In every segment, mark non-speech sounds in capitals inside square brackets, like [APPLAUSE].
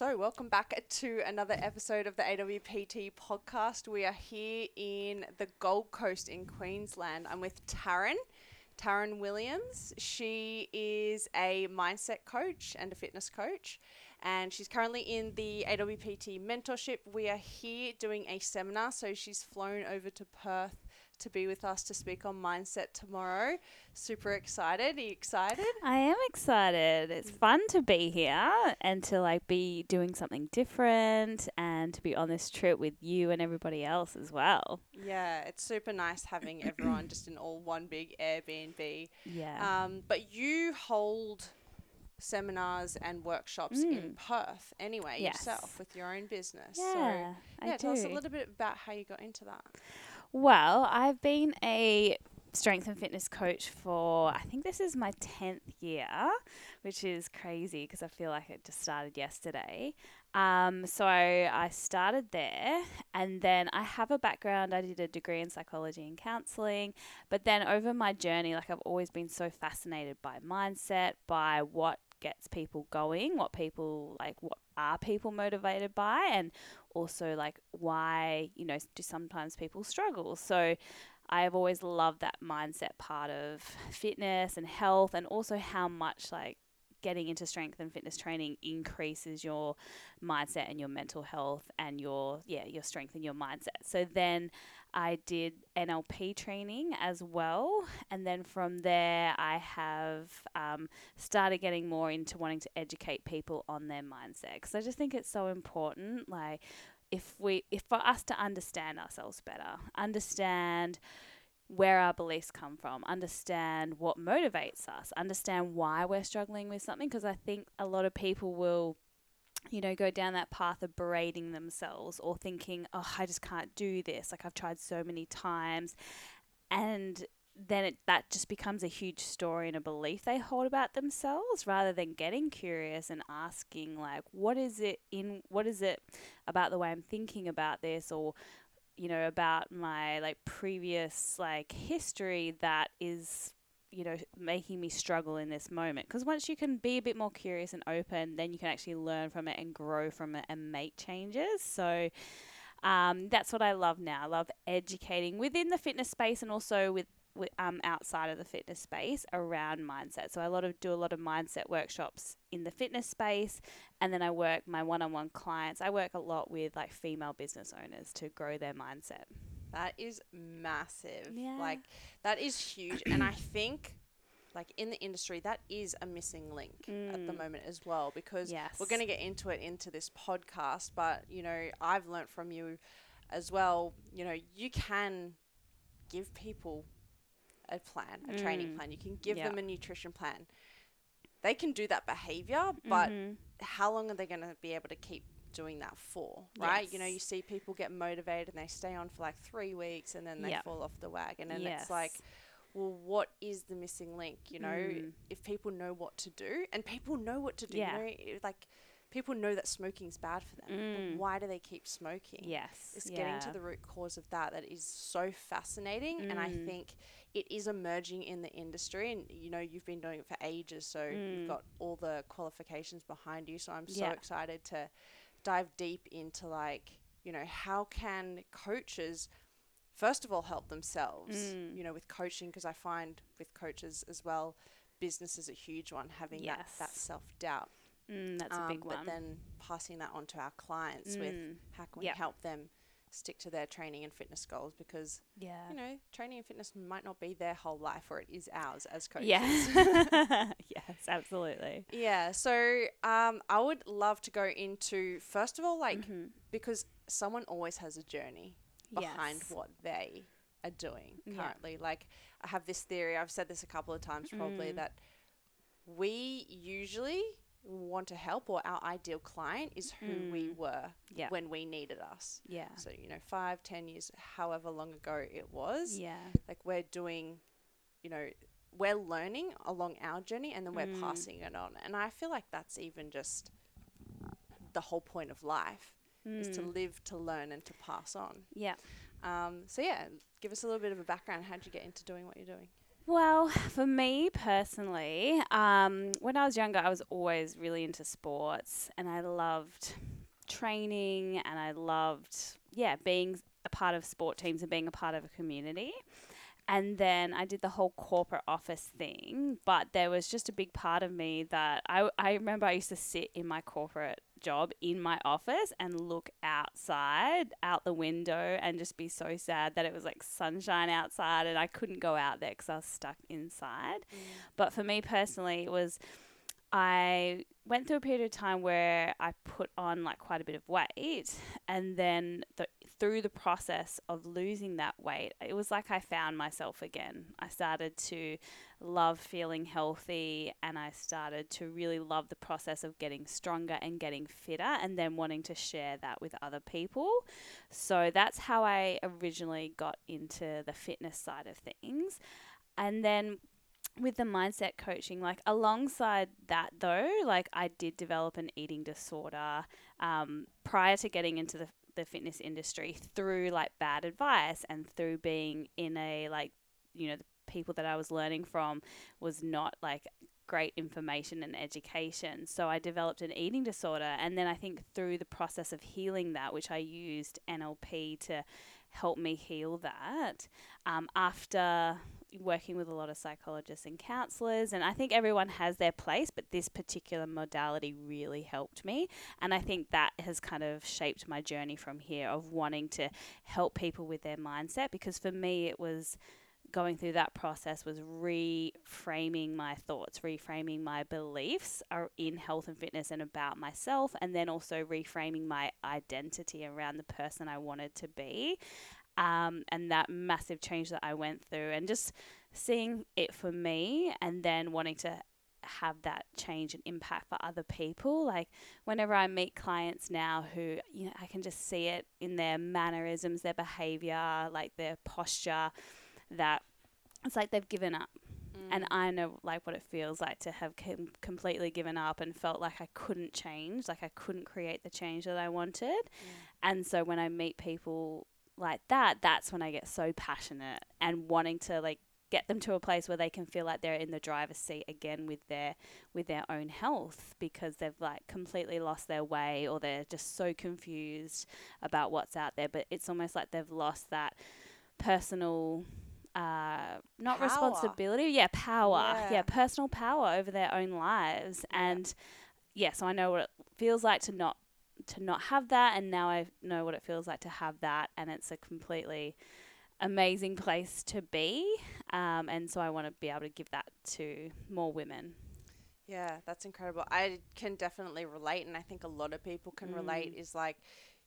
So, welcome back to another episode of the AWPT podcast. We are here in the Gold Coast in Queensland. I'm with Taryn, Taryn Williams. She is a mindset coach and a fitness coach, and she's currently in the AWPT mentorship. We are here doing a seminar, so she's flown over to Perth to be with us to speak on mindset tomorrow. Super excited. Are you excited? I am excited. It's fun to be here and to like be doing something different and to be on this trip with you and everybody else as well. Yeah, it's super nice having [CLEARS THROAT] everyone just in all one big Airbnb. Yeah. Um, but you hold seminars and workshops in Perth anyway Yes. yourself with your own business. yeah, so I yeah, tell us a little bit about how you got into that. Well, I've been a strength and fitness coach for I think this is my 10th year, which is crazy because I feel like it just started yesterday. Um, so I started there and then I have a background. I did a degree in psychology and counseling, but then over my journey, like I've always been so fascinated by mindset, by what gets people going, what people like, what are people motivated by, and also like why you know do sometimes people struggle. So i have always loved that mindset part of fitness and health and also how much like getting into strength and fitness training increases your mindset and your mental health and your yeah your strength and your mindset. So then i did nlp training as well and then from there i have um, started getting more into wanting to educate people on their mindset because I just think it's so important. Like, if we, if for us to understand ourselves better, understand where our beliefs come from, understand what motivates us, understand why we're struggling with something, because I think a lot of people will. You know, go down that path of berating themselves or thinking, oh, I just can't do this. Like, I've tried so many times. And then it, that just becomes a huge story and a belief they hold about themselves rather than getting curious and asking like what is it in what is it about the way I'm thinking about this or you know about my like previous like history that is you know making me struggle in this moment because once you can be a bit more curious and open then you can actually learn from it and grow from it and make changes so um, that's what I love now. I love educating within the fitness space and also with, um, outside of the fitness space around mindset. So I lot of do a lot of mindset workshops in the fitness space, and then I work my one-on-one clients. I work a lot with like female business owners to grow their mindset. That is massive. Yeah. Like that is huge and I think like in the industry that is a missing link at the mm. moment as well because Yes. we're going to get into it into this podcast but you know I've learnt from you as well you know you can give people a plan a training mm. plan you can give Yeah. them a nutrition plan they can do that behavior but mm-hmm. how long are they going to be able to keep doing that for right you know you see people get motivated and they stay on for like three weeks and then they Yep. fall off the wagon and it's like well what is the missing link you know Mm. if people know what to do and people know what to do Yeah. you know like people know that smoking's bad for them but why do they keep smoking Yes. it's getting to the root cause of that that is so fascinating and i Mm. think it is emerging in the industry and you know you've been doing it for ages so you've got all the qualifications behind you so i'm so Mm. Yeah. excited to dive deep into like you know how can coaches first of all help themselves Mm. you know with coaching because i find with coaches as well business is a huge one having that, that self-doubt Mm, that's a um, big but then passing that on to our clients with Mm. how can we Yep. help them stick to their training and fitness goals because yeah. you know training and fitness might not be their whole life or it is ours as coaches Yeah. [LAUGHS] [LAUGHS] yes, absolutely. yeah so um, i would love to go into first of all like Mm-hmm. because someone always has a journey behind Yes. what they are doing Yeah. currently like i have this theory i've said this a couple of times probably Mm. that we usually want to help or our ideal client is who we were Mm. Yeah. when we needed us Yeah. so you know five ten years however long ago it was Yeah. like we're doing you know we're learning along our journey and then we're Mm. passing it on and i feel like that's even just the whole point of life is to Mm. live to learn and to pass on Yeah. um, so yeah give us a little bit of a background how'd you get into doing what you're doing Well, [SIGHS] for me personally, um, when I was younger, I was always really into sports and I loved training and I loved, yeah, being a part of sport teams and being a part of a community. And then I did the whole corporate office thing, but there was just a big part of me that I, I remember I used to sit in my corporate job in my office and look outside, out the window, and just be so sad that it was like sunshine outside and I couldn't go out there because I was stuck inside. Mm. But for me personally, it was I went through a period of time where I put on like quite a bit of weight, and then the, through the process of losing that weight, it was like I found myself again. I started to love feeling healthy, and I started to really love the process of getting stronger and getting fitter, and then wanting to share that with other people. So that's how I originally got into the fitness side of things. And then with the mindset coaching, like alongside that though, like I did develop an eating disorder um, prior to getting into the, the fitness industry through like bad advice and through being in a like, you know, the people that I was learning from was not like great information and education. So I developed an eating disorder. And then I think through the process of healing that, which I used NLP to help me heal that, um, after working with a lot of psychologists and counselors and I think everyone has their place but this particular modality really helped me. And I think that has kind of shaped my journey from here of wanting to help people with their mindset because for me it was going through that process was reframing my thoughts, reframing my beliefs uh, in health and fitness and about myself, and then also reframing my identity around the person I wanted to be um, and that massive change that I went through, and just seeing it for me, and then wanting to have that change and impact for other people. Like whenever I meet clients now who, you know, I can just see it in their mannerisms, their behavior, like their posture, that it's like they've given up. Mm. And I know like what it feels like to have com- completely given up and felt like I couldn't change, like I couldn't create the change that I wanted. Mm. And so when I meet people like that, that's when I get so passionate and wanting to like get them to a place where they can feel like they're in the driver's seat again with their with their own health because they've like completely lost their way or they're just so confused about what's out there but it's almost like they've lost that personal uh not Power. responsibility yeah power Yeah. yeah personal power over their own lives Yeah. and yeah so I know what it feels like to not to not have that and now I know what it feels like to have that and it's a completely amazing place to be um, and so I want to be able to give that to more women Yeah, that's incredible. I can definitely relate, and I think a lot of people can relate. Mm. Is like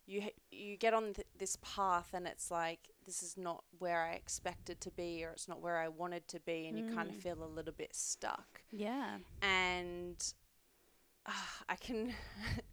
you you get on th- this path, and it's like this is not where I expected to be, or it's not where I wanted to be, and you kind of Mm. feel a little bit stuck. yeah And uh, I can. [LAUGHS]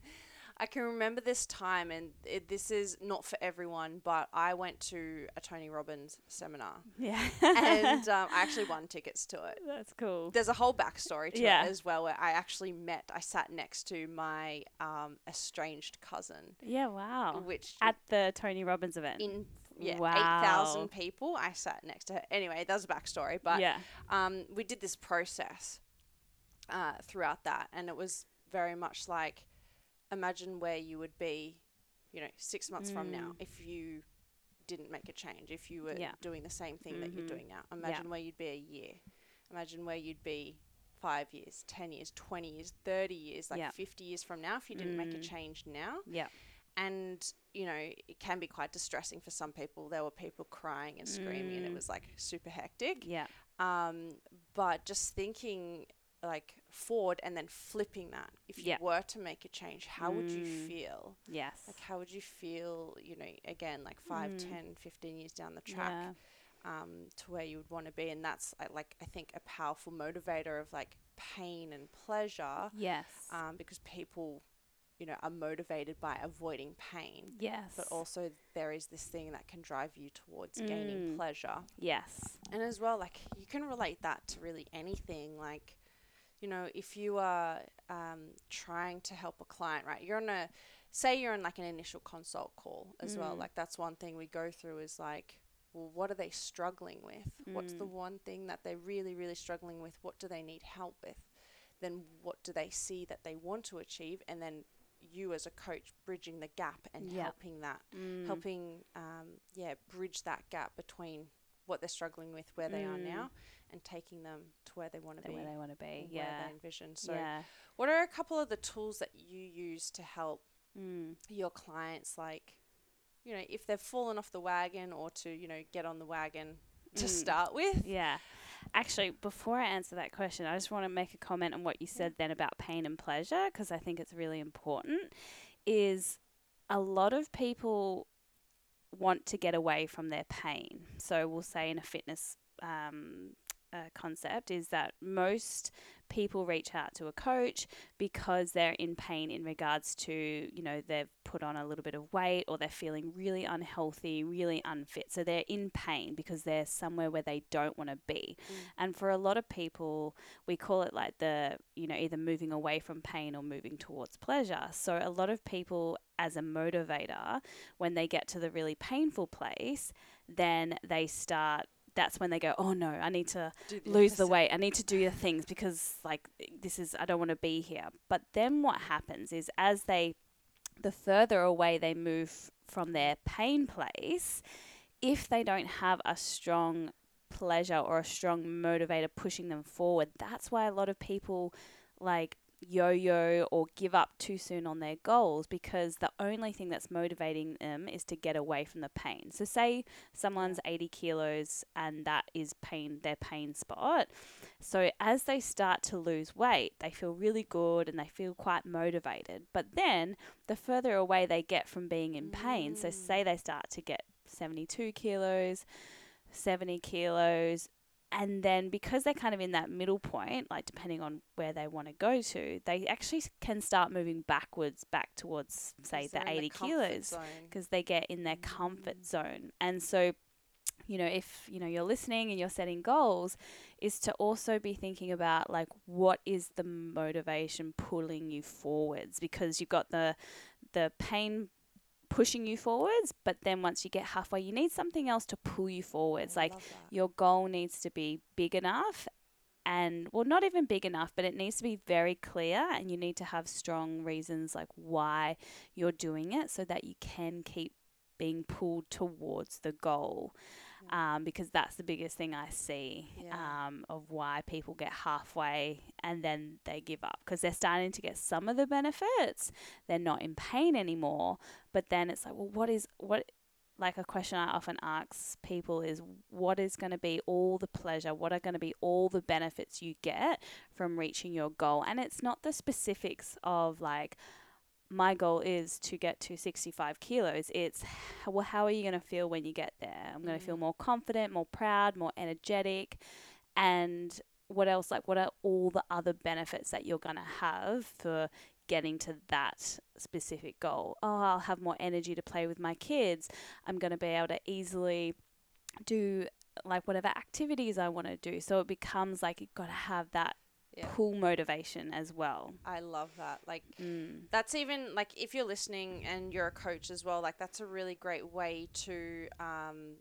I can remember this time, and it, this is not for everyone, but I went to a Tony Robbins seminar, yeah. And um, I actually [LAUGHS] won tickets to it. That's cool. There's a whole backstory to Yeah. it as well where I actually met I sat next to my um, estranged cousin. Yeah wow. Which at the Tony Robbins event. In yeah Wow. 8,000 people I sat next to her. Anyway that's a backstory but yeah. um, we did this process uh, throughout that and it was very much like imagine where you would be you know six months from now Mm. if you didn't make a change if you were Yeah. doing the same thing that you're Mhm. doing now imagine where you'd be a year imagine where you'd be five years 10 years 20 years 30 years like Yeah. 50 years from now if you didn't make a Mm. change now yeah and you know it can be quite distressing for some people there were people crying and screaming and it Mm. was like super hectic yeah um, but just thinking like forward and then flipping that. If you Yeah. were to make a change how would you Mm. feel? Yes. Like how would you feel you know again like five, Mm. 10 15 years down the track yeah. um, to where you would want to be? And that's uh, like i think a powerful motivator of like pain and pleasure yes. um, because people you know are motivated by avoiding pain yes. but also there is this thing that can drive you towards gaining Mm. pleasure. Yes. And as well like you can relate that to really anything like you know if you are um, trying to help a client right you're on a say you're on like an initial consult call as well Mm. like that's one thing we go through is like well, what are they struggling with? What's the Mm. one thing that they're really, really struggling with? What do they need help with? Then what do they see that they want to achieve? And then you as a coach bridging the gap and Yep. helping that, Mm. helping, um, yeah, bridge that gap between what they're struggling with, where they are Mm. now, and taking them to where they want to be, where they want to be. Yeah. they envision. So, yeah. what are a couple of the tools that you use to help Mm. your clients like you know if they've fallen off the wagon or to you know get on the wagon to Mm. start with Yeah. Actually, before I answer that question, I just want to make a comment on what you said then about pain and pleasure because I think it's really important. Is a lot of people want to get away from their pain. So we'll say in a fitness um, uh, concept is that most people reach out to a coach because they're in pain in regards to you know they've put on a little bit of weight or they're feeling really unhealthy really unfit. So they're in pain because they're somewhere where they don't want to be. Mm. and for a lot of people we call it like the you know either moving away from pain or moving towards pleasure. So a lot of people as a motivator when they get to the really painful place then they start that's when they go oh no i need to do lose the weight. I need to do the things because like this is I don't want to be here. But then what happens is as they the further away they move from their pain place, if they don't have a strong pleasure or a strong motivator pushing them forward, that's why a lot of people like yo-yo or give up too soon on their goals because the only thing that's motivating them is to get away from the pain. So say someone's 80 kilos and that is pain their pain spot. So as they start to lose weight, they feel really good and they feel quite motivated. But then the further away they get from being in pain, so Mm. say they start to get 72 kilos, 70 kilos, and then because they're kind of in that middle point, like depending on where they want to go to, they actually can start moving backwards back towards, say the 80 comfort kilos because they get in their comfort Mm. zone. And so, you know, if you know you're listening and you're setting goals, is to also be thinking about like what is the motivation pulling you forwards because you've got the the pain pushing you forwards, but then once you get halfway, you need something else to pull you forwards. Oh, I like your goal needs to be big enough and well not even big enough but it needs to be very clear and you need to have strong reasons like why you're doing it so that you can keep being pulled towards the goal um, because that's the biggest thing I see Yeah. um, of why people get halfway and then they give up because they're starting to get some of the benefits. They're not in pain anymore, but then it's like, well, what is what? Like a question I often ask people is, what is going to be all the pleasure? What are going to be all the benefits you get from reaching your goal? And it's not the specifics of like, my goal is to get to 65 kilos. It's well, how are you going to feel when you get there? I'm going to feel Mm. more confident, more proud, more energetic. And what else? Like, what are all the other benefits that you're going to have for getting to that specific goal? Oh, I'll have more energy to play with my kids. I'm going to be able to easily do like whatever activities I want to do. So it becomes like you've got to have that Yeah. pull motivation as well. I love that. Like Mm. that's even like if you're listening and you're a coach as well, like that's a really great way to um,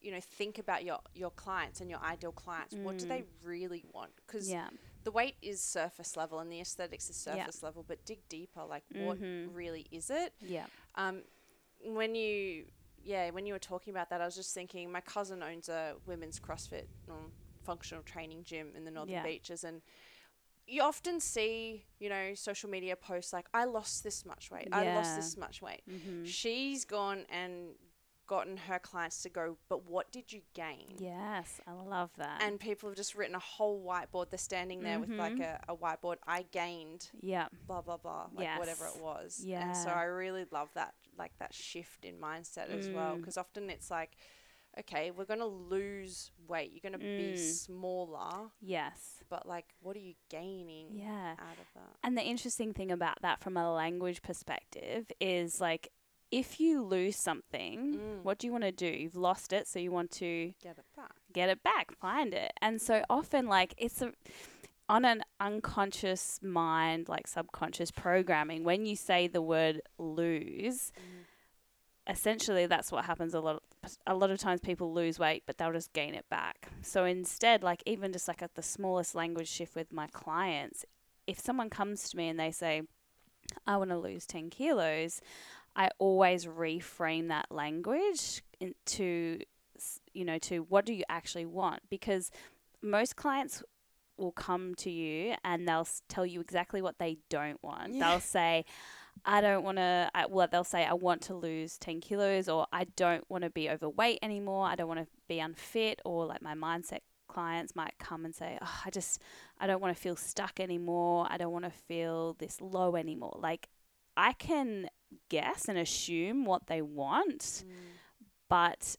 you know think about your your clients and your ideal clients. What do Mm. they really want? Because Yeah. the weight is surface level and the aesthetics is Yeah. surface level, but dig deeper. Like what Mhm. really is it? Yeah. Um, when you yeah, when you were talking about that, I was just thinking my cousin owns a women's CrossFit um, functional training gym in the Northern Yeah. Beaches, and you often see you know social media posts like I lost this much weight, I lost this much weight. Mm-hmm. She's gone and gotten her clients to go, but what did you gain? Yes, I love that. And people have just written a whole whiteboard. They're standing there with like Mhm. a, a whiteboard. I gained yeah, blah blah blah like whatever it was Yeah. and so i really love that like that shift in mindset as well Mm. because often it's like okay we're going to lose weight you're going to be Mm. smaller yes, but like what are you gaining yeah. out of that And the interesting thing about that from a language perspective is like if you lose something, Mm. what do you want to do? You've lost it, so you want to get it back get it back, find it. And so often like it's a on an unconscious mind, like subconscious programming, when you say the word lose, essentially that's what happens a lot a lot of times people lose weight but they'll just gain it back. So instead like even just like at the smallest language shift with my clients if someone comes to me and they say i want to lose 10 kilos i always reframe that language into you know to what do you actually want? Because most clients will come to you and they'll tell you exactly what they don't want. Yeah. they'll say I don't want to, well, they'll say, I want to lose 10 kilos, or I don't want to be overweight anymore. I don't want to be unfit, or like my mindset clients might come and say, oh, I just, I don't want to feel stuck anymore. I don't want to feel this low anymore. Like, I can guess and assume what they want, mm. but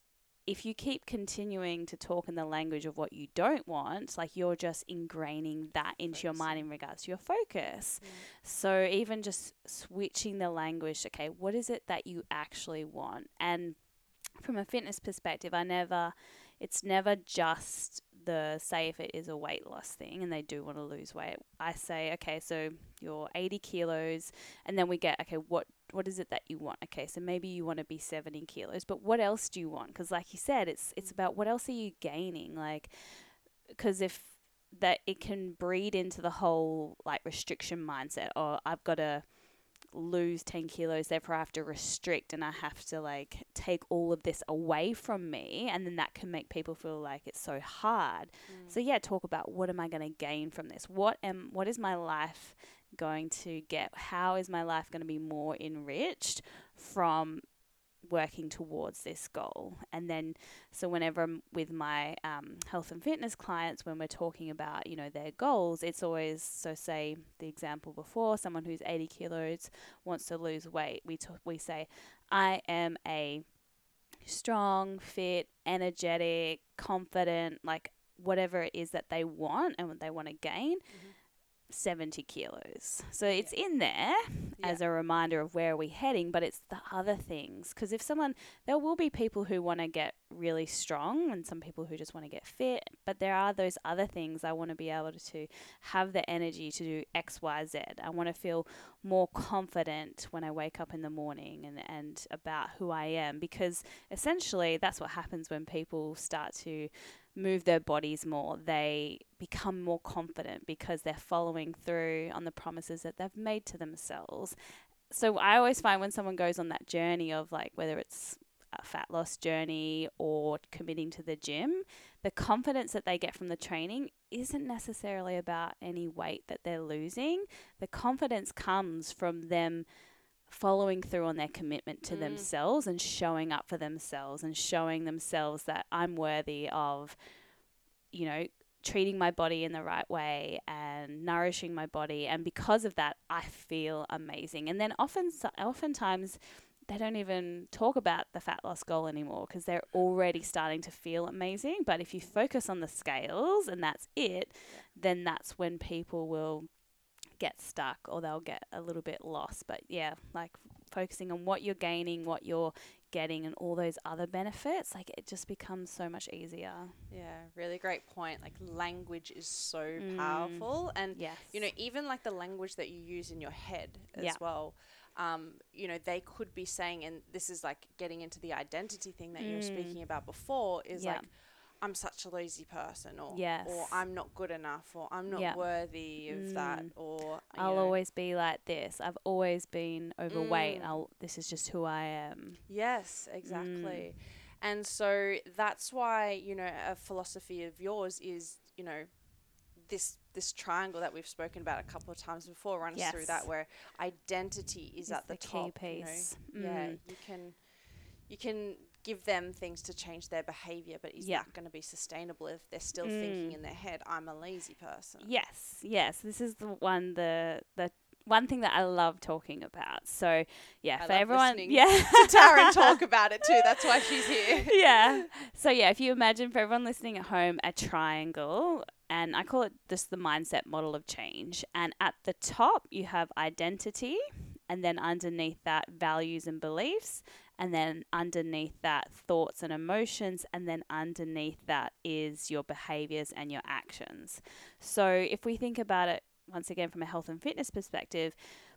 if you keep continuing to talk in the language of what you don't want, like you're just ingraining that into Focusing. your mind in regards to your focus. Yeah. So even just switching the language, okay, what is it that you actually want? And from a fitness perspective, I never, it's never just the say if it is a weight loss thing and they do want to lose weight. I say, okay, so you're 80 kilos, and then we get, okay, what what is it that you want? Okay, so maybe you want to be 70 kilos, but what else do you want? Because like you said, it's it's about what else are you gaining? Like, because if that it can breed into the whole like restriction mindset, or I've got to lose 10 kilos, therefore I have to restrict and I have to like take all of this away from me. And then that can make people feel like it's so hard. Mm. So, yeah, talk about what am I going to gain from this? What am, what is my life going to get? How is my life going to be more enriched from working towards this goal. And then, so whenever I'm with my um, health and fitness clients, when we're talking about, you know, their goals, it's always, so say the example before, someone who's 80 kilos wants to lose weight, we, t- we say, I am a strong, fit, energetic, confident, like whatever it is that they want and what they want to gain. Mm-hmm 70 kilos. So it's in there yeah. as a reminder of where we're heading, but it's the other things. Because if someone, there will be people who want to get really strong and some people who just want to get fit, but there are those other things. I want to be able to have the energy to do X, Y, Z. I want to feel more confident when I wake up in the morning and, and about who I am because essentially that's what happens when people start to move their bodies more. They become more confident because they're following through on the promises that they've made to themselves. So I always find when someone goes on that journey of like whether it's a fat loss journey or committing to the gym, the confidence that they get from the training isn't necessarily about any weight that they're losing. The confidence comes from them following through on their commitment to mm. themselves and showing up for themselves and showing themselves that I'm worthy of, you know, treating my body in the right way and nourishing my body. And because of that, I feel amazing. And then often, oftentimes, they don't even talk about the fat loss goal anymore because they're already starting to feel amazing. But if you focus on the scales and that's it, then that's when people will get stuck or they'll get a little bit lost. But yeah, like focusing on what you're gaining, what you're getting, and all those other benefits, like it just becomes so much easier. Yeah, really great point. Like language is so mm. powerful, and yes. you know, even like the language that you use in your head as yeah. well. Um, you know, they could be saying, and this is like getting into the identity thing that mm. you were mm. speaking about before, is yeah. like I'm such a lazy person, or yes. or I'm not good enough, or I'm not yep. worthy of mm. that, or I'll know. always be like this. I've always been overweight. Mm. I'll, this is just who I am. Yes, exactly. Mm. And so that's why you know a philosophy of yours is you know this this triangle that we've spoken about a couple of times before runs yes. through that where identity is it's at the, the top. Key piece. You know? Yeah, mm. you can you can give them things to change their behavior, but is yeah. that going to be sustainable if they're still mm. thinking in their head, I'm a lazy person? Yes, yes. This is the one the the one thing that I love talking about. So yeah, I for everyone, yeah, to Taryn [LAUGHS] talk about it too. That's why she's here. [LAUGHS] yeah. So yeah, if you imagine for everyone listening at home, a triangle, and I call it just the mindset model of change. And at the top, you have identity, and then underneath that, values and beliefs, and then underneath that thoughts and emotions and then underneath that is your behaviors and your actions so if we think about it once again from a health and fitness perspective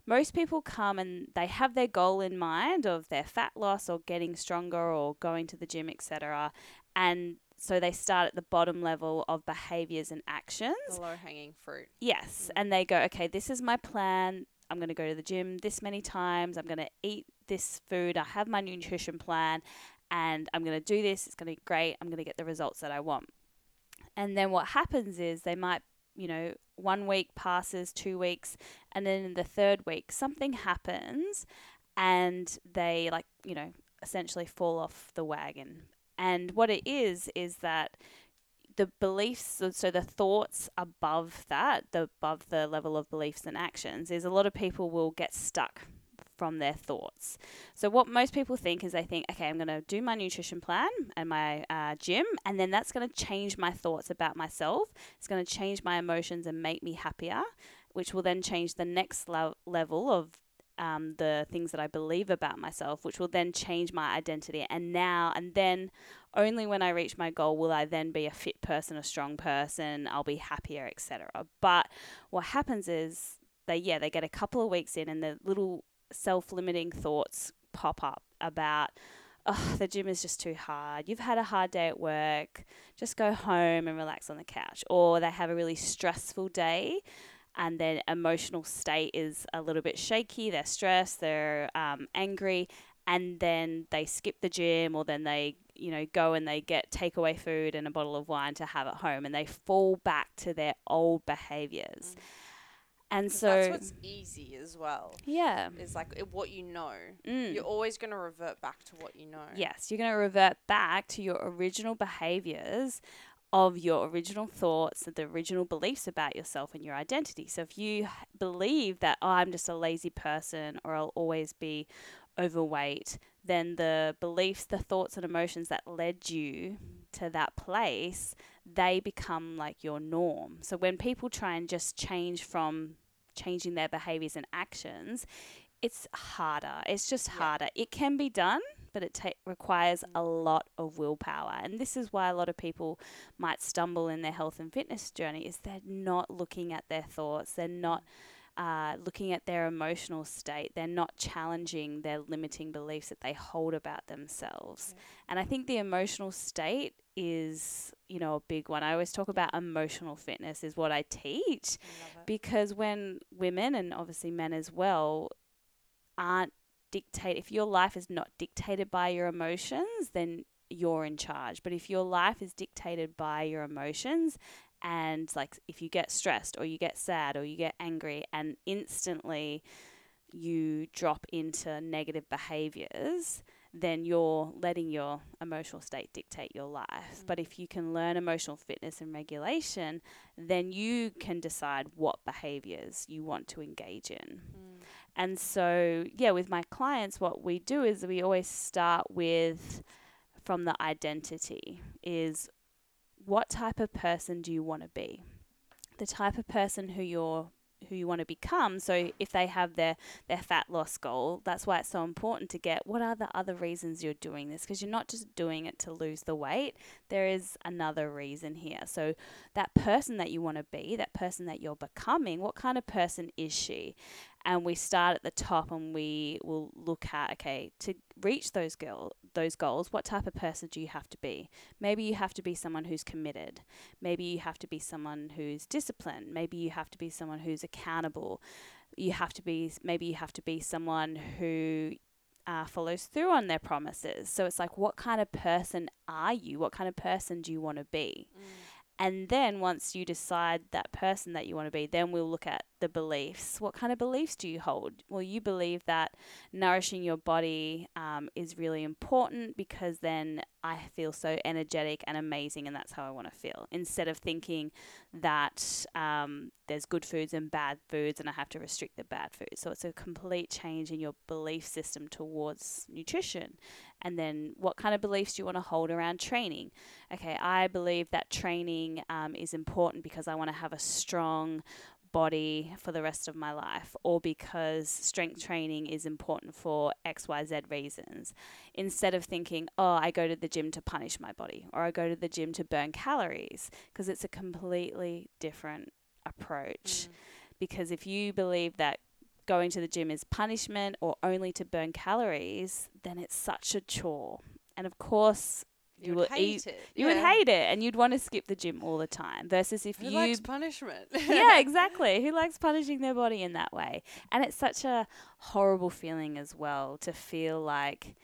most people come and they have their goal in mind of their fat loss or getting stronger or going to the gym, etc. And so they start at the bottom level of behaviors and actions. The low hanging fruit. Yes. Mm. And they go, okay, this is my plan. I'm going to go to the gym this many times. I'm going to eat this food. I have my nutrition plan and I'm going to do this. It's going to be great. I'm going to get the results that I want. And then what happens is they might, you know, one week passes, two weeks, and then in the third week, something happens and they, like, you know, essentially fall off the wagon. And what it is, is that the beliefs so, the thoughts above that the above the level of beliefs and actions is a lot of people will get stuck from their thoughts so what most people think is they think okay i'm going to do my nutrition plan and my uh, gym and then that's going to change my thoughts about myself it's going to change my emotions and make me happier which will then change the next le- level of um, the things that I believe about myself, which will then change my identity. And now and then, only when I reach my goal will I then be a fit person, a strong person. I'll be happier, etc. But what happens is they, yeah, they get a couple of weeks in, and the little self-limiting thoughts pop up about. Oh, the gym is just too hard. You've had a hard day at work. Just go home and relax on the couch. Or they have a really stressful day and their emotional state is a little bit shaky, they're stressed, they're um, angry, and then they skip the gym or then they you know go and they get takeaway food and a bottle of wine to have at home and they fall back to their old behaviors. Mm. And so that's what's easy as well. yeah. Is like it- what you know. Mm. You're always going to revert back to what you know. Yes, you're going to revert back to your original behaviors of your original thoughts and the original beliefs about yourself and your identity. So if you believe that oh, I'm just a lazy person or I'll always be overweight, then the beliefs, the thoughts and emotions that led you to that place, they become like your norm. So when people try and just change from changing their behaviors and actions, it's harder. It's just Yeah. harder. It can be done, but it ta- requires mm. a lot of willpower. And this is why a lot of people might stumble in their health and fitness journey is they're not looking at their thoughts. They're not uh, looking at their emotional state. They're not challenging their limiting beliefs that they hold about themselves. Yeah. And I think the emotional state is, you know, a big one. I always talk about emotional fitness is what I teach I because when women and obviously men as well aren't dictate if your life is not dictated by your emotions then you're in charge but if your life is dictated by your emotions and like if you get stressed or you get sad or you get angry and instantly you drop into negative behaviors then you're letting your emotional state dictate your life. Mm. But if you can learn emotional fitness and regulation, then you can decide what behaviors you want to engage in. Mm. And so, yeah, with my clients, what we do is we always start with from the identity is what type of person do you want to be? The type of person who you're who you want to become. So if they have their their fat loss goal, that's why it's so important to get what are the other reasons you're doing this because you're not just doing it to lose the weight. There is another reason here. So that person that you want to be, that person that you're becoming, what kind of person is she? And we start at the top and we will look at okay to reach those girl those goals what type of person do you have to be? Maybe you have to be someone who's committed. Maybe you have to be someone who's disciplined. Maybe you have to be someone who's accountable. You have to be maybe you have to be someone who uh, follows through on their promises. So it's like what kind of person are you? What kind of person do you want to be? Mm. and then once you decide that person that you want to be, then we'll look at the beliefs. What kind of beliefs do you hold? Well, you believe that nourishing your body um, is really important because then I feel so energetic and amazing, and that's how I want to feel. Instead of thinking that um, there's good foods and bad foods, and I have to restrict the bad foods. So it's a complete change in your belief system towards nutrition. And then, what kind of beliefs do you want to hold around training? okay, I believe that training um, is important because I want to have a strong body for the rest of my life, or because strength training is important for XYZ reasons. Instead of thinking, oh, I go to the gym to punish my body, or I go to the gym to burn calories, because it's a completely different approach. Mm. Because if you believe that going to the gym is punishment or only to burn calories, then it's such a chore. And of course, You, you would hate eat- it. you would hate it and you'd want to skip the gym all the time. Versus if Who you likes punishment? [LAUGHS] yeah, [LAUGHS] exactly. Who likes punishing their body in that way? And it's such a horrible feeling as well to feel like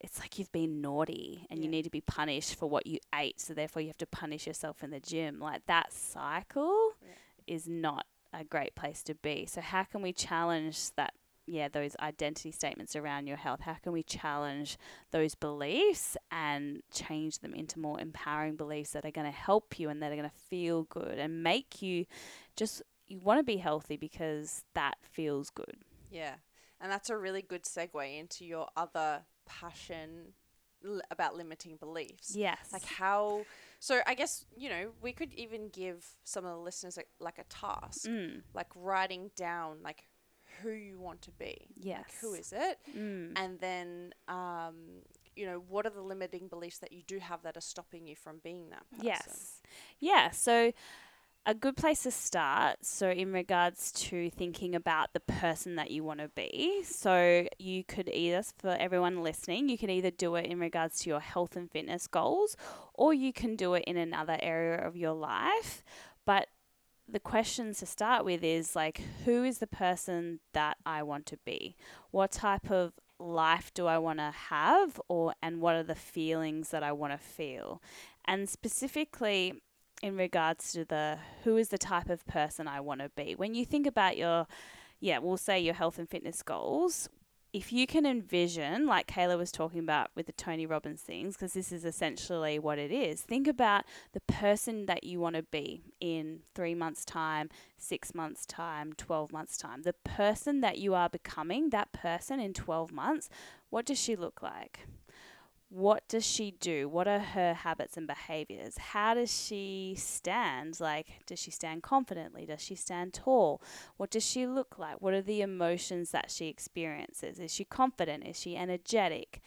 it's like you've been naughty and you need to be punished for what you ate. So therefore, you have to punish yourself in the gym. Like that cycle Yeah. is not a great place to be. So how can we challenge that? Yeah, those identity statements around your health. How can we challenge those beliefs and change them into more empowering beliefs that are going to help you and that are going to feel good and make you just you want to be healthy because that feels good. Yeah. And that's a really good segue into your other passion l- about limiting beliefs. Yes. Like how so I guess, you know, we could even give some of the listeners like, like a task, mm, like writing down like who you want to be. yes. Like who is it? Mm, And then um you know, what are the limiting beliefs that you do have that are stopping you from being that person? Yes. Yeah. So, a good place to start. So, in regards to thinking about the person that you want to be, so you could either, for everyone listening, you can either do it in regards to your health and fitness goals, or you can do it in another area of your life. But the questions to start with is like, who is the person that I want to be? What type of life do I want to have or and what are the feelings that I want to feel? And specifically in regards to the who is the type of person I want to be. When you think about your yeah, we'll say your health and fitness goals, if you can envision, like Kayla was talking about with the Tony Robbins things, because this is essentially what it is, think about the person that you want to be in three months' time, six months' time, 12 months' time. The person that you are becoming, that person in 12 months, what does she look like? What does she do? What are her habits and behaviors? How does she stand? Like, does she stand confidently? Does she stand tall? What does she look like? What are the emotions that she experiences? Is she confident? Is she energetic?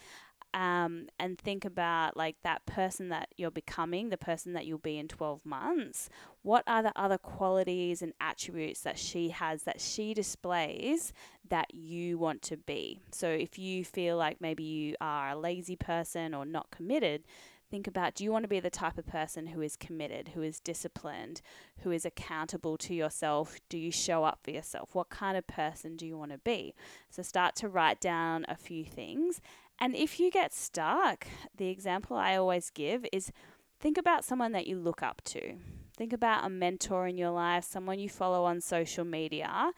Um, and think about like that person that you're becoming, the person that you'll be in 12 months. What are the other qualities and attributes that she has that she displays that you want to be? So if you feel like maybe you are a lazy person or not committed, think about do you want to be the type of person who is committed, who is disciplined, who is accountable to yourself? Do you show up for yourself? What kind of person do you want to be? So start to write down a few things. And if you get stuck, the example I always give is think about someone that you look up to. Think about a mentor in your life, someone you follow on social media,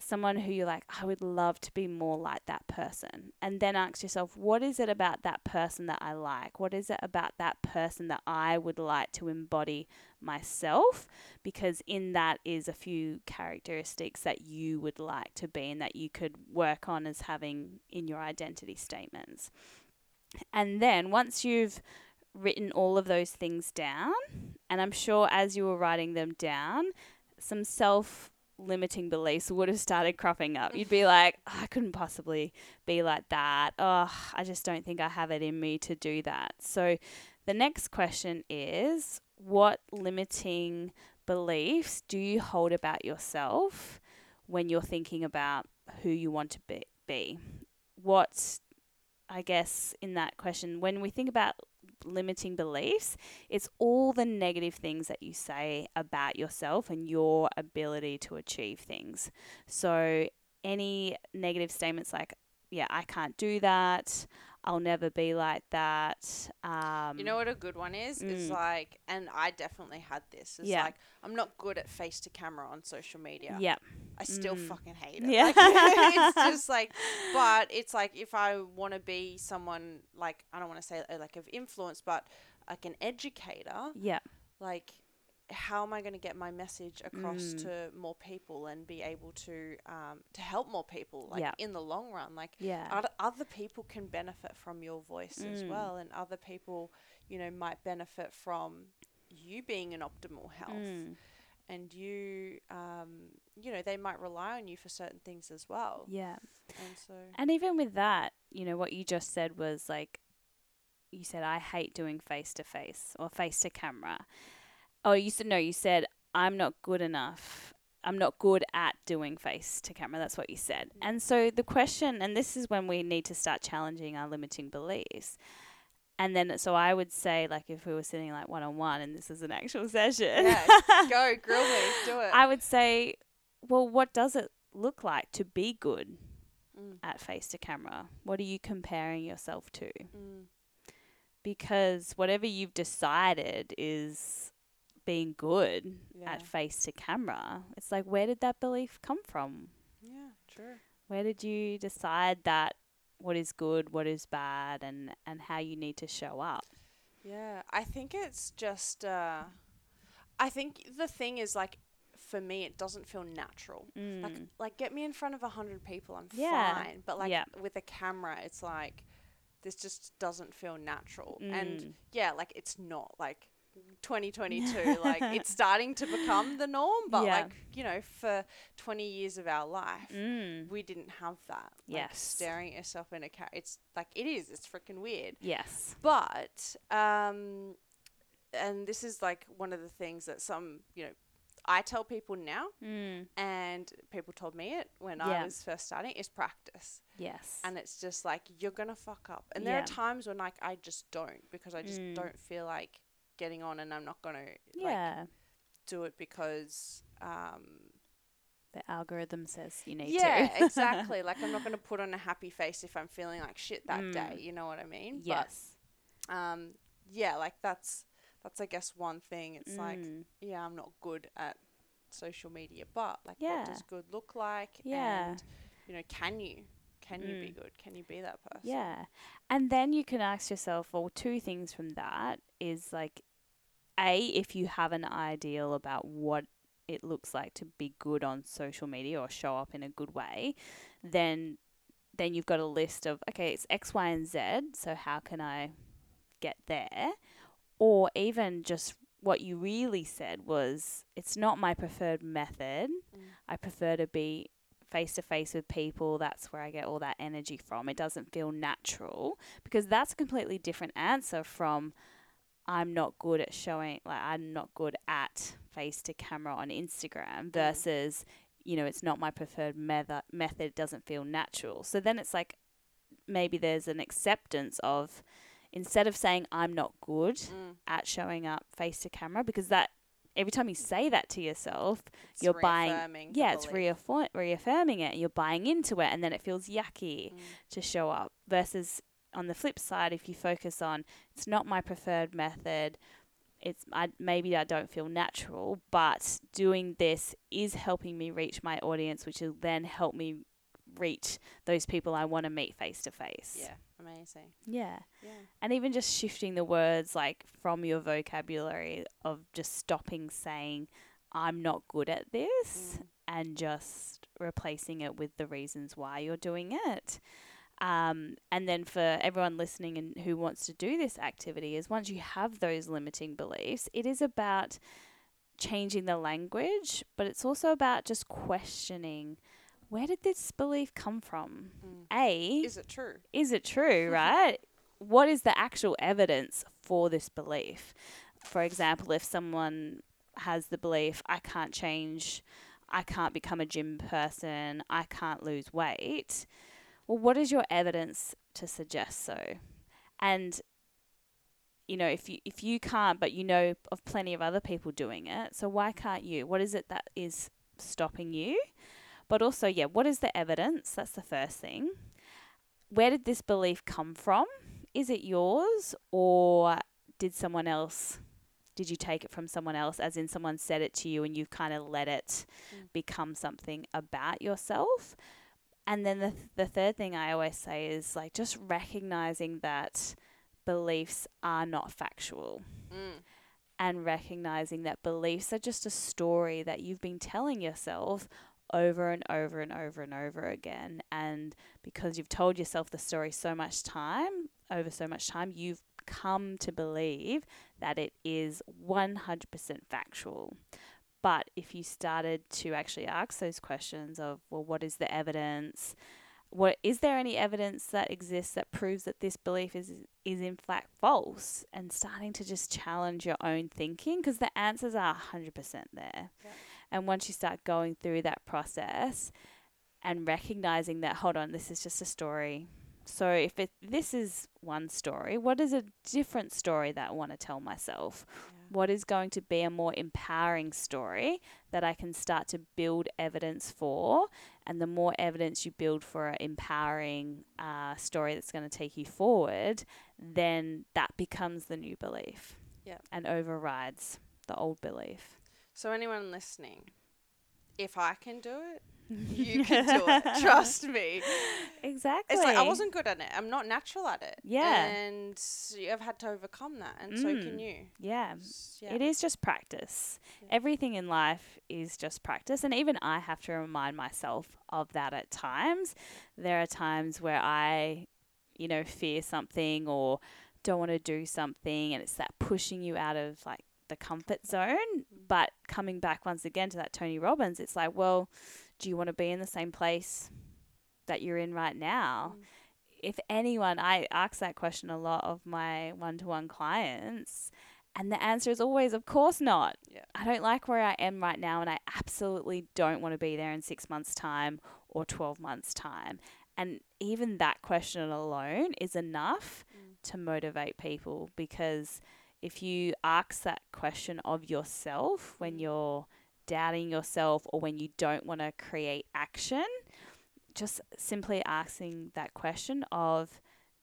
someone who you're like, I would love to be more like that person. And then ask yourself, what is it about that person that I like? What is it about that person that I would like to embody myself? Because in that is a few characteristics that you would like to be and that you could work on as having in your identity statements. And then once you've written all of those things down, and I'm sure as you were writing them down, some self limiting beliefs would have started cropping up. You'd be mm. like, "Oh, I couldn't possibly be like that. Oh, I just don't think I have it in me to do that. So the next question is what limiting beliefs do you hold about yourself when you're thinking about who you want to be? be? What, I guess, in that question, when we think about limiting beliefs, it's all the negative things that you say about yourself and your ability to achieve things. So, any negative statements like, yeah, I can't do that, I'll never be like that. Um, You know what a good one is? Is Mm. like, and I definitely had this. It's Yeah. like, I'm not good at face to camera on social media. yeah, I still Mm. fucking hate it. Yeah. Like, [LAUGHS] it's [LAUGHS] just like, but it's like if I want to be someone like I don't want to say like of influence, but like an educator, yeah, like how am I going to get my message across Mm. to more people and be able to um, to help more people like Yeah. in the long run like yeah, other, other people can benefit from your voice as Mm. well and other people you know might benefit from you being in optimal health Mm, and you um, you know they might rely on you for certain things as well yeah. and so And even with that, you know, what you just said was like, you said, I hate doing face to face or face to camera. Oh, you said, no, you said, I'm not good enough I'm not good at doing face to camera. That's what you said. And so the question, and this is when we need to start challenging our limiting beliefs. And then, so I would say, like, if we were sitting like one on one and this is an actual session, Yeah, [LAUGHS] go grill me, do it. I would say, well, what does it look like to be good Mm. at face to camera? What are you comparing yourself to? Mm. Because whatever you've decided is being good Yeah. at face to camera, it's like, where did that belief come from? yeah, true. Where did you decide that what is good, what is bad, and, and how you need to show up? Yeah, I think it's just. Uh, I think the thing is like, for me, it doesn't feel natural. Like, Mm. like get me in front of a hundred people, I'm Yeah. fine. But like Yeah. with a camera, it's like this just doesn't feel natural. And Mm. yeah, like it's not like 2022. like it's [LAUGHS] starting to become the norm. But Yeah. like you know, for 20 years of our life, Mm. we didn't have that. Like Yes. staring at yourself in a car. It's like it is. It's freaking weird. Yes. But um, and this is like one of the things that some you know. I tell people now, Mm. and people told me it when Yeah. I was first starting, is practice. Yes. And it's just like you're gonna fuck up. And there are times when like I just don't because I just Mm. don't feel like getting on and I'm not gonna like do it because um the algorithm says you need Yeah, to. exactly. [LAUGHS] Like I'm not gonna put on a happy face if I'm feeling like shit that Mm. day, you know what I mean? yes. But um yeah, like that's that's I guess one thing. It's like Mm. yeah, I'm not good at social media, but like Yeah. what does good look like? Yeah. And you know, can you can you be Mm. good? Can you be that person? Yeah. And then you can ask yourself, well, two things from that is like, A, if you have an ideal about what it looks like to be good on social media or show up in a good way, then then you've got a list of okay, it's X, Y, and Z. So how can I get there? Or even just what you really said was it's not my preferred method. Mm. I prefer to be face to face with people. That's where I get all that energy from. It doesn't feel natural because that's a completely different answer from I'm not good at showing, like, I'm not good at face to camera on Instagram versus, you know, it's not my preferred method, method, it doesn't feel natural. So then it's like maybe there's an acceptance of instead of saying I'm not good Mm. at showing up face to camera because that every time you say that to yourself, It's you're buying yeah, it's reaffirm, reaffirming it. You're buying into it, and then it feels yucky Mm. to show up. Versus on the flip side, if you focus on it's not my preferred method, it's I maybe I don't feel natural, but doing this is helping me reach my audience, which will then help me reach those people I want to meet face to face. Yeah, amazing. Yeah. Yeah. And even just shifting the words like from your vocabulary of just stopping saying I'm not good at this Mm. and just replacing it with the reasons why you're doing it. Um, and then for everyone listening and who wants to do this activity is once you have those limiting beliefs, it is about changing the language, but it's also about just questioning where did this belief come from? Mm. A, Is it true? is it true, [LAUGHS] right? what is the actual evidence for this belief? For example, if someone has the belief, I can't change, I can't become a gym person, I can't lose weight, well, what is your evidence to suggest so? And you know, if you if you can't, but you know of plenty of other people doing it, so why can't you? What is it that is stopping you? But also, yeah, what is the evidence? That's the first thing. Where did this belief come from? Is it yours or did someone else did you take it from someone else as in someone said it to you and you've kind of let it Mm. become something about yourself? And then the th- the third thing I always say is like just recognizing that beliefs are not factual Mm. and recognizing that beliefs are just a story that you've been telling yourself over and over and over and over again. And because you've told yourself the story so much time, over so much time, you've come to believe that it is 100% factual. But if you started to actually ask those questions of, well, what is the evidence? What is there any evidence that exists that proves that this belief is is in fact false? And starting to just challenge your own thinking because the answers are 100% there. Yeah. And once you start going through that process and recognizing that, hold on, this is just a story. So if it this is one story, what is a different story that I want to tell myself? What is going to be a more empowering story that I can start to build evidence for? And the more evidence you build for an empowering uh, story that's going to take you forward, then that becomes the new belief. Yeah. And overrides the old belief. So anyone listening, if I can do it, you can do it. [LAUGHS] Trust me. Exactly. It's like I wasn't good at it. I'm not natural at it. Yeah. And I've had to overcome that, and so can Mm. you. Yeah. Yeah. It is just practice. Yeah. Everything in life is just practice. And even I have to remind myself of that at times. There are times where I, you know, fear something or don't want to do something. And it's that pushing you out of like the comfort zone. But coming back once again to that Tony Robbins, it's like, well, do you want to be in the same place that you're in right now? Mm. If anyone, I ask that question a lot of my one to one clients. And the answer is always, of course not. Yeah. I don't like where I am right now, and I absolutely don't want to be there in six months' time or 12 months' time. And even that question alone is enough Mm. to motivate people because if you ask that question of yourself when Mm. you're doubting yourself or when you don't want to create action, just simply asking that question of,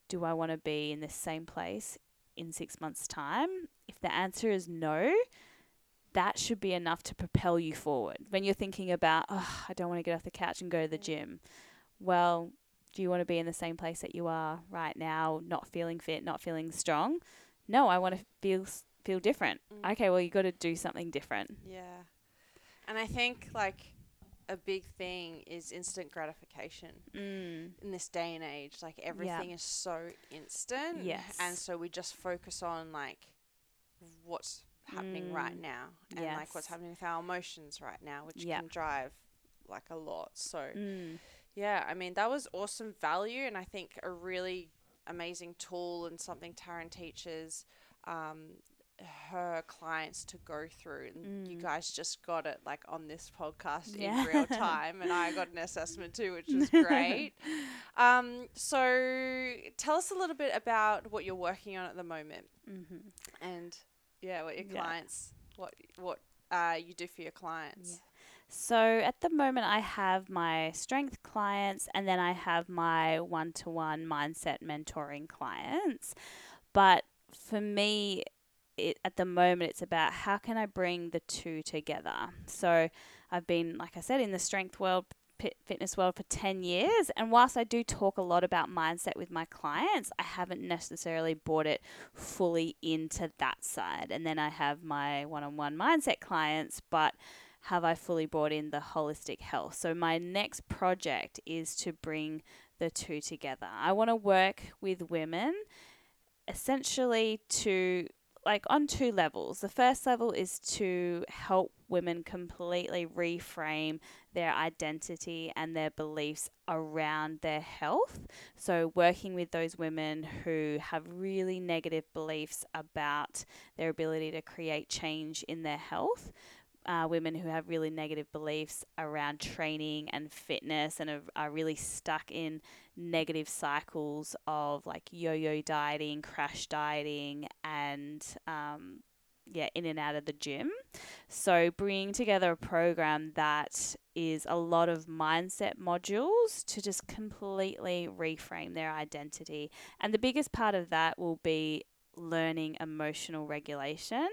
do I want to be in the same place in six months' time? If the answer is no, that should be enough to propel you forward. When you're thinking about, oh, I don't want to get off the couch and go to the Mm. gym, well, do you want to be in the same place that you are right now, not feeling fit, not feeling strong? No, I want to feel feel different. Mm. Okay, well, you got to do something different. Yeah. And I think like a big thing is instant gratification Mm. in this day and age. Like everything is so instant. Yes. And so we just focus on like what's happening right Mm. now and like what's happening with our emotions right now, which can drive like a lot. So Mm. yeah, I mean that was awesome value and I think a really amazing tool and something Taryn teaches um, her clients to go through and you Mm. guys just got it like on this podcast Yeah. in real time and I got an [LAUGHS] assessment too which was great. [LAUGHS] um, so tell us a little bit about what you're working on at the moment Mm-hmm. and yeah, what your Yeah. clients what what uh, you do for your clients. So at the moment, I have my strength clients and then I have my one to one mindset mentoring clients. But for me, it, at the moment, it's about how can I bring the two together. So I've been, like I said, in the strength world, fitness world for 10 years. And whilst I do talk a lot about mindset with my clients, I haven't necessarily brought it fully into that side. And then I have my one on one mindset clients, but have I fully brought in the holistic health? So, my next project is to bring the two together. I want to work with women essentially to like on two levels. The first level is to help women completely reframe their identity and their beliefs around their health. So, working with those women who have really negative beliefs about their ability to create change in their health. Uh, women who have really negative beliefs around training and fitness and are, are really stuck in negative cycles of like yo-yo dieting, crash dieting, and um, yeah, in and out of the gym. So bringing together a program that is a lot of mindset modules to just completely reframe their identity, and the biggest part of that will be learning emotional regulation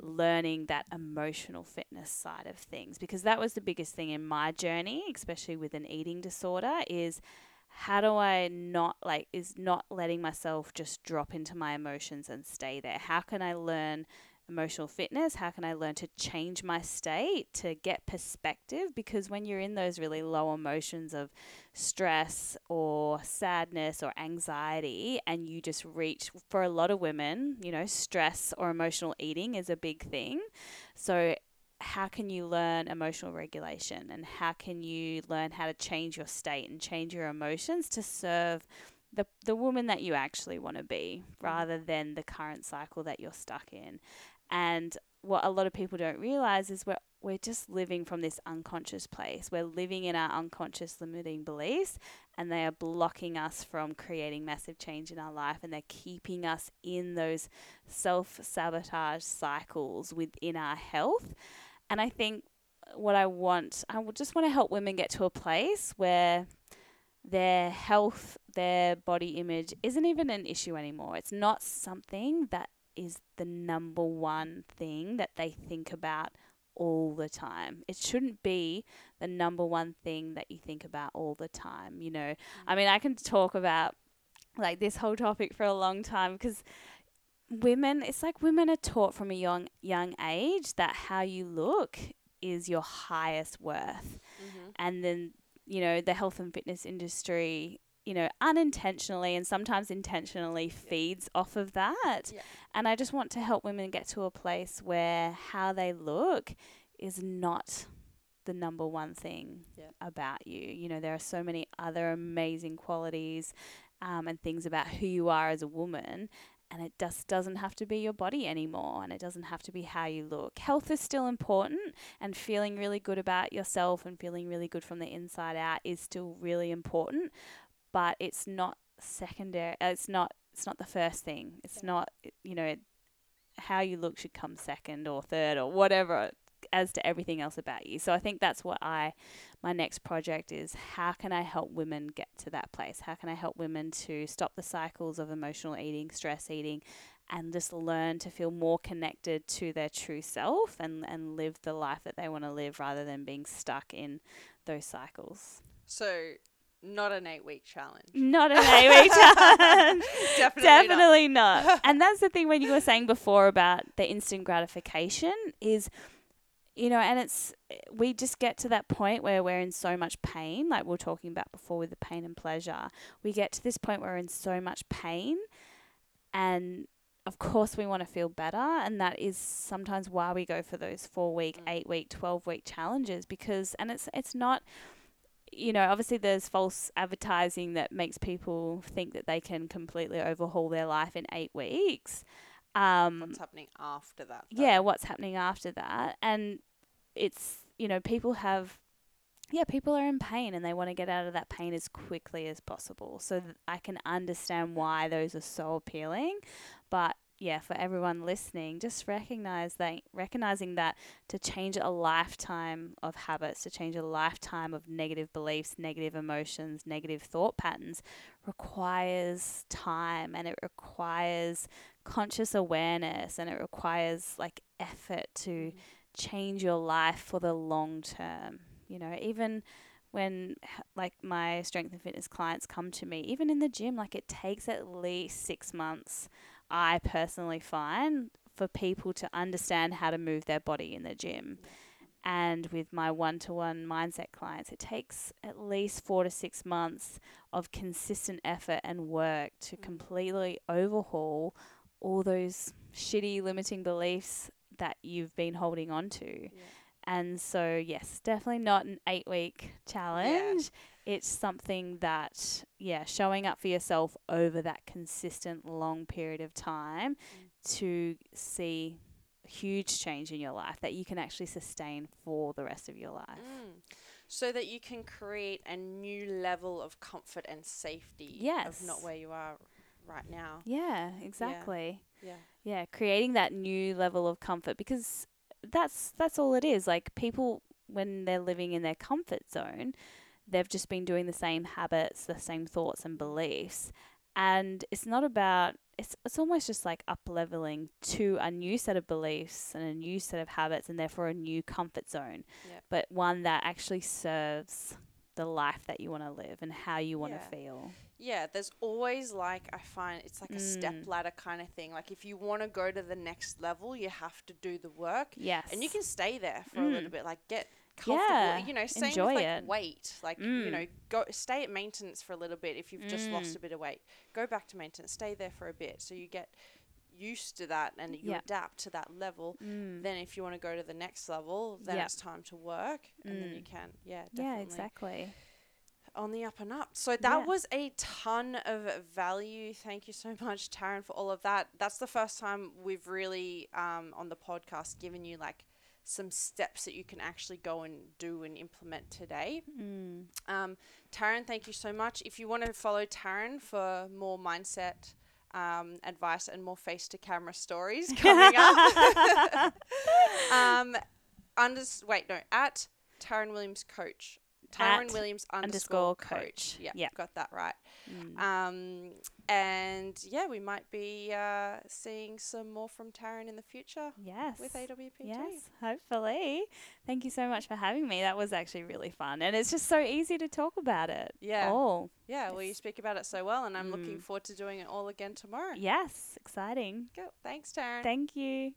learning that emotional fitness side of things because that was the biggest thing in my journey especially with an eating disorder is how do I not like is not letting myself just drop into my emotions and stay there? How can I learn emotional fitness? How can I learn to change my state to get perspective? Because when you're in those really low emotions of stress or sadness or anxiety, and you just reach for a lot of women, you know, stress or emotional eating is a big thing. So, how can you learn emotional regulation and how can you learn how to change your state and change your emotions to serve the, the woman that you actually want to be mm. rather than the current cycle that you're stuck in. And what a lot of people don't realize is we're we're just living from this unconscious place. We're living in our unconscious limiting beliefs and they are blocking us from creating massive change in our life and they're keeping us in those self-sabotage cycles within our health. And I think what I want, I just want to help women get to a place where their health, their body image isn't even an issue anymore. It's not something that is the number one thing that they think about all the time. It shouldn't be the number one thing that you think about all the time. You know, I mean, I can talk about like this whole topic for a long time because women, it's like women are taught from a young young age that how you look is your highest worth, Mm-hmm. and then you know the health and fitness industry. You know, unintentionally and sometimes intentionally feeds off of that. Yeah. And I just want to help women get to a place where how they look is not the number one thing Yeah. about you. You know, there are so many other amazing qualities um, and things about who you are as a woman. And it just doesn't have to be your body anymore, and it doesn't have to be how you look. Health is still important, and feeling really good about yourself and feeling really good from the inside out is still really important, but it's not secondary. uh, It's not. It's not the first thing. It's Yeah. not. You know, how you look should come second or third or whatever as to everything else about you. So I think that's what I my next project is how can I help women get to that place? How can I help women to stop the cycles of emotional eating, stress eating and just learn to feel more connected to their true self and and live the life that they want to live rather than being stuck in those cycles. So, not an eight week challenge. Not an eight-week challenge. Definitely, [LAUGHS] Definitely not. [LAUGHS] and that's the thing when you were saying before about the instant gratification is you know, and it's we just get to that point where we're in so much pain, like we were talking about before with the pain and pleasure. We get to this point where we're in so much pain and of course we want to feel better and that is sometimes why we go for those 4 week, Mm. 8 week, 12 week challenges because and it's it's not you know, obviously there's false advertising that makes people think that they can completely overhaul their life in 8 weeks. Um What's happening after that? though? yeah, what's happening after that. And it's, you know, people have, yeah, people are in pain and they want to get out of that pain as quickly as possible. So th- I can understand why those are so appealing. But yeah, for everyone listening, just recognize that, recognizing that to change a lifetime of habits, to change a lifetime of negative beliefs, negative emotions, negative thought patterns requires time and it requires conscious awareness and it requires like effort to Mhm. change your life for the long term. You know, even when like my strength and fitness clients come to me, even in the gym, like it takes at least six months, I personally find, for people to understand how to move their body in the gym. And with my one to one mindset clients, it takes at least four to six months of consistent effort and work to Mm. completely overhaul all those shitty limiting beliefs that you've been holding on to. Yeah. And so, yes, definitely not an eight week challenge. It's something that, yeah, showing up for yourself over that consistent long period of time Mm. to see huge change in your life that you can actually sustain for the rest of your life. Mm. So that you can create a new level of comfort and safety of Yes. not where you are right now. Yeah, exactly. Yeah. yeah creating that new level of comfort because that's that's all it is like people when they're living in their comfort zone they've just been doing the same habits the same thoughts and beliefs and it's not about it's it's almost just like up leveling to a new set of beliefs and a new set of habits and therefore a new comfort zone Yep. but one that actually serves the life that you want to live and how you want to Yeah. feel Yeah, there's always like I find it's like a step Mm. ladder kind of thing. Like if you want to go to the next level, you have to do the work. yes And you can stay there for a little Mm. bit, like get comfortable. Yeah, You know, same enjoy with like it. weight. Like you Mm. know, go stay at maintenance for a little bit if you've just lost Mm. a bit of weight. Go back to maintenance. Stay there for a bit so you get used to that and you adapt to that level. Mm. Then if you want to go to the next level, then it's time to work and then you Mm. can. Yeah, definitely. yeah exactly on the up and up. So that Yeah. was a ton of value. Thank you so [LAUGHS] much, Taryn, for all of that. That's the first time we've really um, on the podcast given you like some steps that you can actually go and do and implement today. Mm. Um, Taryn, thank you so much. If you want to follow Taryn for more mindset um, advice and more face to camera stories [LAUGHS] coming up, [LAUGHS] um, unders- wait, no, at Taryn Williams Coach. Taryn Williams underscore underscore coach. coach. Yeah, Yep. got that right. Mm. Um, and yeah, we might be uh, seeing some more from Taryn in the future yes. with AWPT. Yes, hopefully. Thank you so much for having me. That was actually really fun. And it's just so easy to talk about it. Yeah. All. Yeah, well, you speak about it so well, and I'm looking Mm. forward to doing it all again tomorrow. Yes, exciting. Go. Thanks, Taryn. Thank you.